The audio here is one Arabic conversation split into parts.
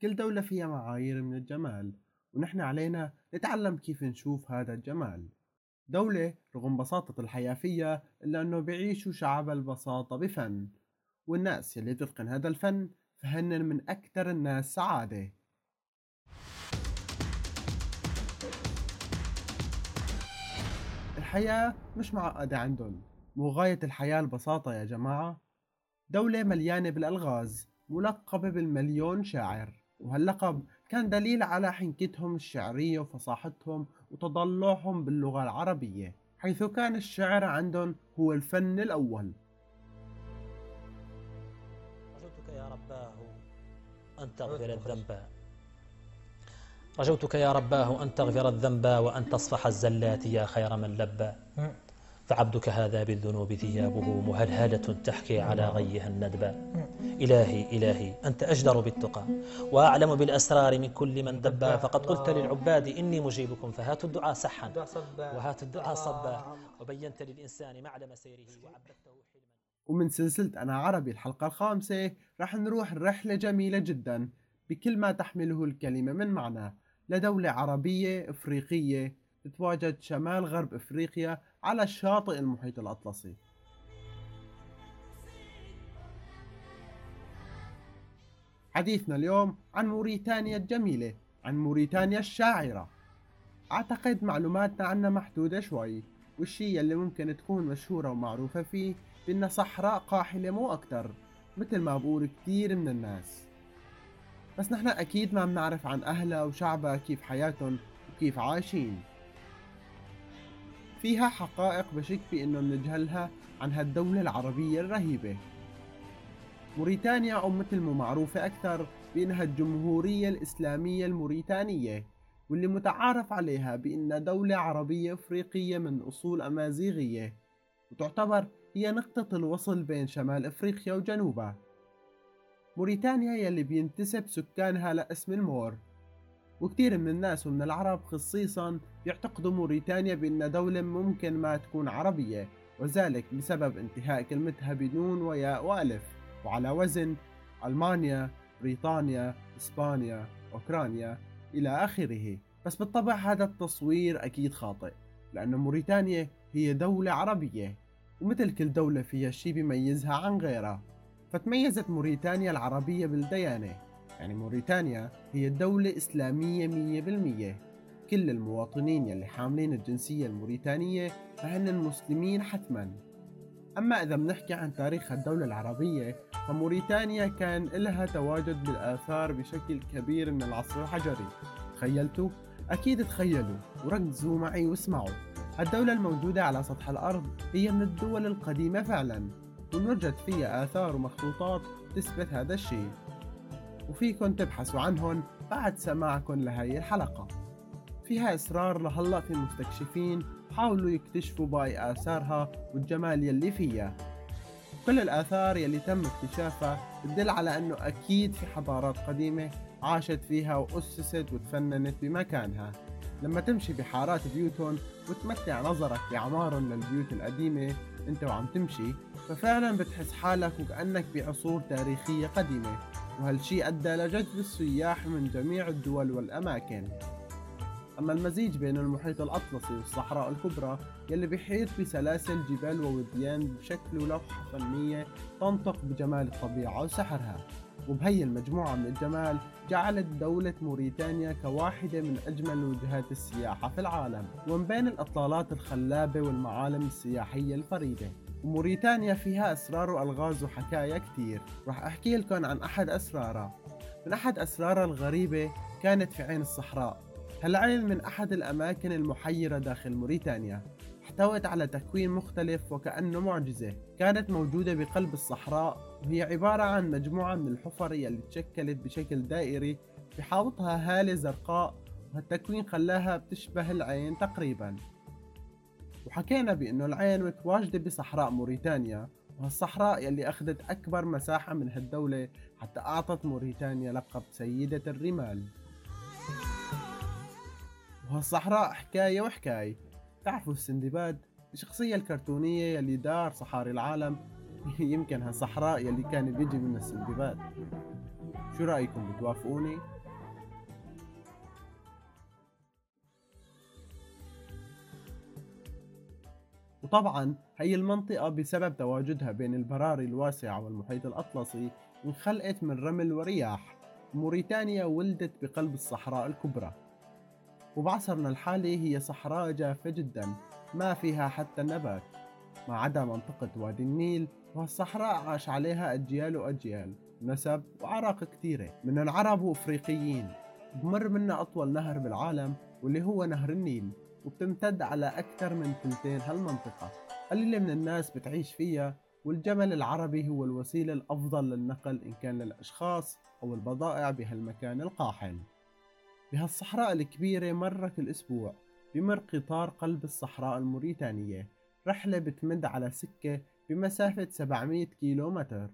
كل دولة فيها معايير من الجمال ونحن علينا نتعلم كيف نشوف هذا الجمال. دولة رغم بساطة الحياة فيها إلا أنه بيعيشوا شعب البساطة بفن والناس يلي تتقن هذا الفن فهن من أكثر الناس سعادة. الحياة مش معقدة عندهم مو غاية الحياة البساطة يا جماعة. دولة مليانة بالألغاز ملقبة بالمليون شاعر. وهاللقب كان دليل على حنكتهم الشعرية وفصاحتهم وتضلعهم باللغة العربية حيث كان الشعر عندهم هو الفن الأول. رجوتك يا رباه أن تغفر الذنب. رجوتك يا رباه أن تغفر الذنب وأن تصفح الزلات يا خير من لبى فعبدك هذا بالذنوب ثيابه مهلهلة تحكي على غيها الندبة إلهي إلهي أنت أجدر بالتقى. وأعلم بالأسرار من كل من دبا فقد قلت للعباد إني مجيبكم فهاتوا الدعاء سحا وهاتوا الدعاء صبا. وبينت للإنسان معلم سيره وعبدته حلما. ومن سلسلة أنا عربي الحلقة الخامسة رح نروح رحلة جميلة جدا بكل ما تحمله الكلمة من معنى. لدولة عربية إفريقية تتواجد شمال غرب إفريقيا على شاطئ المحيط الأطلسي. حديثنا اليوم عن موريتانيا الجميلة عن موريتانيا الشاعرة. أعتقد معلوماتنا عنها محدودة شوي والشي اللي ممكن تكون مشهورة ومعروفة فيه بأنها صحراء قاحلة مو أكتر مثل ما بقول كتير من الناس. بس نحن أكيد ما بنعرف عن أهلها وشعبها كيف حياتهم وكيف عايشين. فيها حقائق بشك بأنه نجهلها عن هالدولة العربية الرهيبة. موريتانيا أو مثل معروفة أكثر بأنها الجمهورية الإسلامية الموريتانية واللي متعارف عليها بأنها دولة عربية أفريقية من أصول أمازيغية وتعتبر هي نقطة الوصل بين شمال أفريقيا وجنوبها. موريتانيا يلي بينتسب سكانها لاسم المور. وكتير من الناس ومن العرب خصيصا بيعتقدوا موريتانيا بأنها دولة ممكن ما تكون عربية وذلك بسبب انتهاء كلمتها بدون وياء وألف وعلى وزن ألمانيا بريطانيا إسبانيا أوكرانيا إلى آخره. بس بالطبع هذا التصوير أكيد خاطئ لأن موريتانيا هي دولة عربية ومثل كل دولة فيها شي بيميزها عن غيرها. فتميزت موريتانيا العربية بالديانة. يعني موريتانيا هي دولة إسلامية مية بالمية. كل المواطنين يلي حاملين الجنسية الموريتانية فهن مسلمين حتما. أما إذا بنحكي عن تاريخ الدولة العربية فموريتانيا كان لها تواجد بالآثار بشكل كبير من العصر الحجري. تخيلتوا؟ أكيد تخيلوا وركزوا معي واسمعوا. الدولة الموجودة على سطح الأرض هي من الدول القديمة فعلا ونوجد فيها آثار ومخطوطات تثبت هذا الشيء. وفيكن تبحثوا عنهن بعد سماعكم لهي الحلقة. فيها إصرار لهلأ في المستكشفين حاولوا يكتشفوا باقي آثارها والجمال يلي فيها. كل الآثار يلي تم اكتشافها تدل على أنه أكيد في حضارات قديمة عاشت فيها وأسست وتفننت بمكانها. لما تمشي بحارات بيوتهم وتمتع نظرك بعمارهم للبيوت القديمة أنت وعم تمشي ففعلا بتحس حالك وكأنك بعصور تاريخية قديمة. وهالشي أدى لجذب السياح من جميع الدول والأماكن. أما المزيج بين المحيط الأطلسي والصحراء الكبرى يلي بيحيط بسلاسل جبال ووديان بشكل لوحة فنية تنطق بجمال الطبيعة وسحرها. وبهي المجموعة من الجمال جعلت دولة موريتانيا كواحدة من أجمل وجهات السياحة في العالم ومن بين الإطلالات الخلابة والمعالم السياحية الفريدة. وموريتانيا فيها أسرار وألغاز وحكايا كتير. راح أحكي لكم عن أحد أسرارها. من أحد أسرارها الغريبة كانت في عين الصحراء. هالعين من أحد الأماكن المحيرة داخل موريتانيا. احتوت على تكوين مختلف وكأنه معجزة كانت موجودة بقلب الصحراء. وهي عبارة عن مجموعة من الحفر يلي تشكلت بشكل دائري بحاوطها هالة زرقاء وهالتكوين خلاها بتشبه العين تقريبا. وحكينا بأنه العين متواجدة بصحراء موريتانيا وهالصحراء يلي أخذت أكبر مساحة من هالدولة حتى أعطت موريتانيا لقب سيدة الرمال. وهالصحراء حكاية وحكاية. تعرفوا السندباد. الشخصية الكرتونية يلي دار صحاري العالم يمكن هالصحراء يلي كان بيجي من السندباد. شو رأيكم؟ بتوافقوني؟ وطبعا هي المنطقة بسبب تواجدها بين البراري الواسعة والمحيط الأطلسي انخلقت من رمل ورياح. موريتانيا ولدت بقلب الصحراء الكبرى. وبعصرنا الحالي هي صحراء جافة جدا ما فيها حتى النبات ما عدا منطقة وادي النيل وهالصحراء عاش عليها أجيال وأجيال نسب وأعراق كثيرة. من العرب وأفريقيين. بمر منا أطول نهر بالعالم واللي هو نهر النيل وبتمتد على أكثر من ثلثين هالمنطقة. قليلة من الناس بتعيش فيها والجمل العربي هو الوسيلة الأفضل للنقل إن كان للأشخاص أو البضائع بهالمكان القاحل. بهالصحراء الكبيرة مرة كل أسبوع بمر قطار قلب الصحراء الموريتانية. رحلة بتمد على سكة بمسافة 700 كيلو متر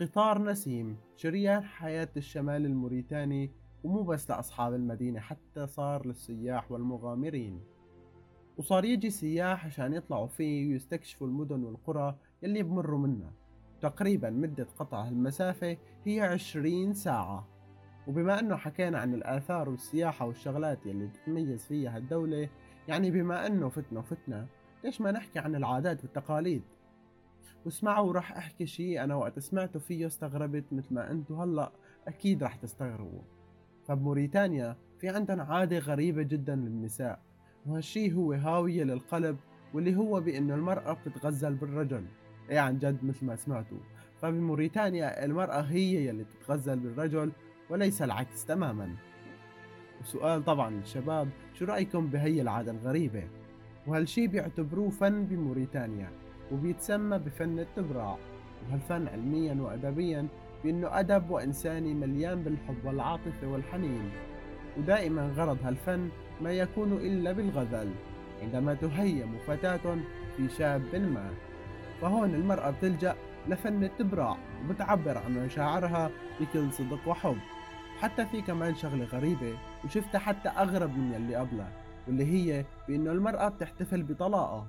قطار نسيم شريان حياة الشمال الموريتاني ومو بس لأصحاب المدينة حتى صار للسياح والمغامرين. وصار يجي سياح عشان يطلعوا فيه ويستكشفوا المدن والقرى يلي بمروا منها. تقريبا مدة قطع المسافة هي عشرين ساعة. وبما إنه حكينا عن الآثار والسياحة والشغلات يلي بتتميز فيها هالدولة يعني بما إنه فتنا وفتنا ليش ما نحكي عن العادات والتقاليد؟ واسمعوا راح أحكي شي أنا وقت سمعته فيه استغربت مثل ما أنتو هلأ أكيد راح تستغربوا. فبموريتانيا في عندنا عادة غريبة جدا للنساء وهالشي هو هاوية للقلب واللي هو بأنه المرأة بتتغزل بالرجل. اي عن جد مثل ما سمعتوا. فبموريتانيا المرأة هي يلي بتتغزل بالرجل وليس العكس تماما. وسؤال طبعا للشباب شو رأيكم بهي العادة الغريبة؟ وهالشي بيعتبروه فن بموريتانيا؟ وبيتسمى بفن التبراع وهالفن علميا وأدبيا؟ بأنه أدب وإنساني مليان بالحب والعاطفة والحنين. ودائما غرض هالفن ما يكون إلا بالغزل عندما تهيم فتاة في شاب ما. فهون المرأة بتلجأ لفن التبراع وبتعبر عن مشاعرها بكل صدق وحب. حتى في كمان شغلة غريبة وشفتها حتى أغرب من يلي قبلها واللي هي بأنه المرأة بتحتفل بطلاقة.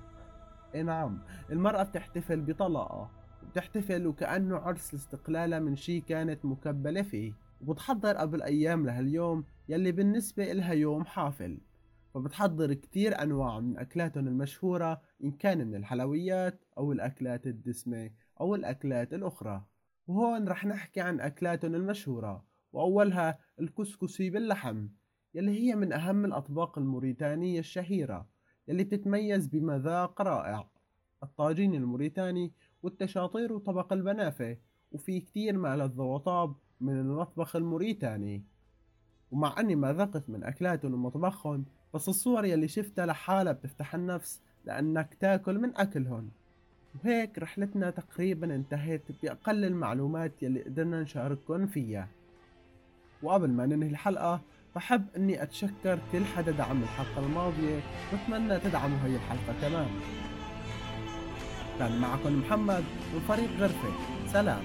إي نعم المرأة بتحتفل بطلاقة وبتحتفل وكأنه عرس لاستقلالها من شي كانت مكبلة فيه. وبتحضر قبل أيام لهاليوم يلي بالنسبة إلها يوم حافل. فبتحضر كتير أنواع من أكلاتهم المشهورة إن كان من الحلويات أو الأكلات الدسمة أو الأكلات الأخرى. وهون رح نحكي عن أكلاتهم المشهورة. وأولها الكسكسي باللحم يلي هي من أهم الأطباق الموريتانية الشهيرة يلي بتتميز بمذاق رائع. الطاجين الموريتاني والتشاطير وطبق البنافة وفي كتير ما لذ وطاب من المطبخ الموريتاني. ومع أني ما ذقت من أكلاتهم ومطبخهم بس الصور يلي شفتها لحالها بتفتح النفس لأنك تاكل من أكلهم. وهيك رحلتنا تقريبا انتهت بأقل المعلومات يلي قدرنا نشارككم فيها. وقبل ما ننهي الحلقة بحب إني أتشكر كل حدا دعم الحلقة الماضية وأتمنى تدعموا هي الحلقة كمان. كان معكم محمد من فريق غرفة. سلام.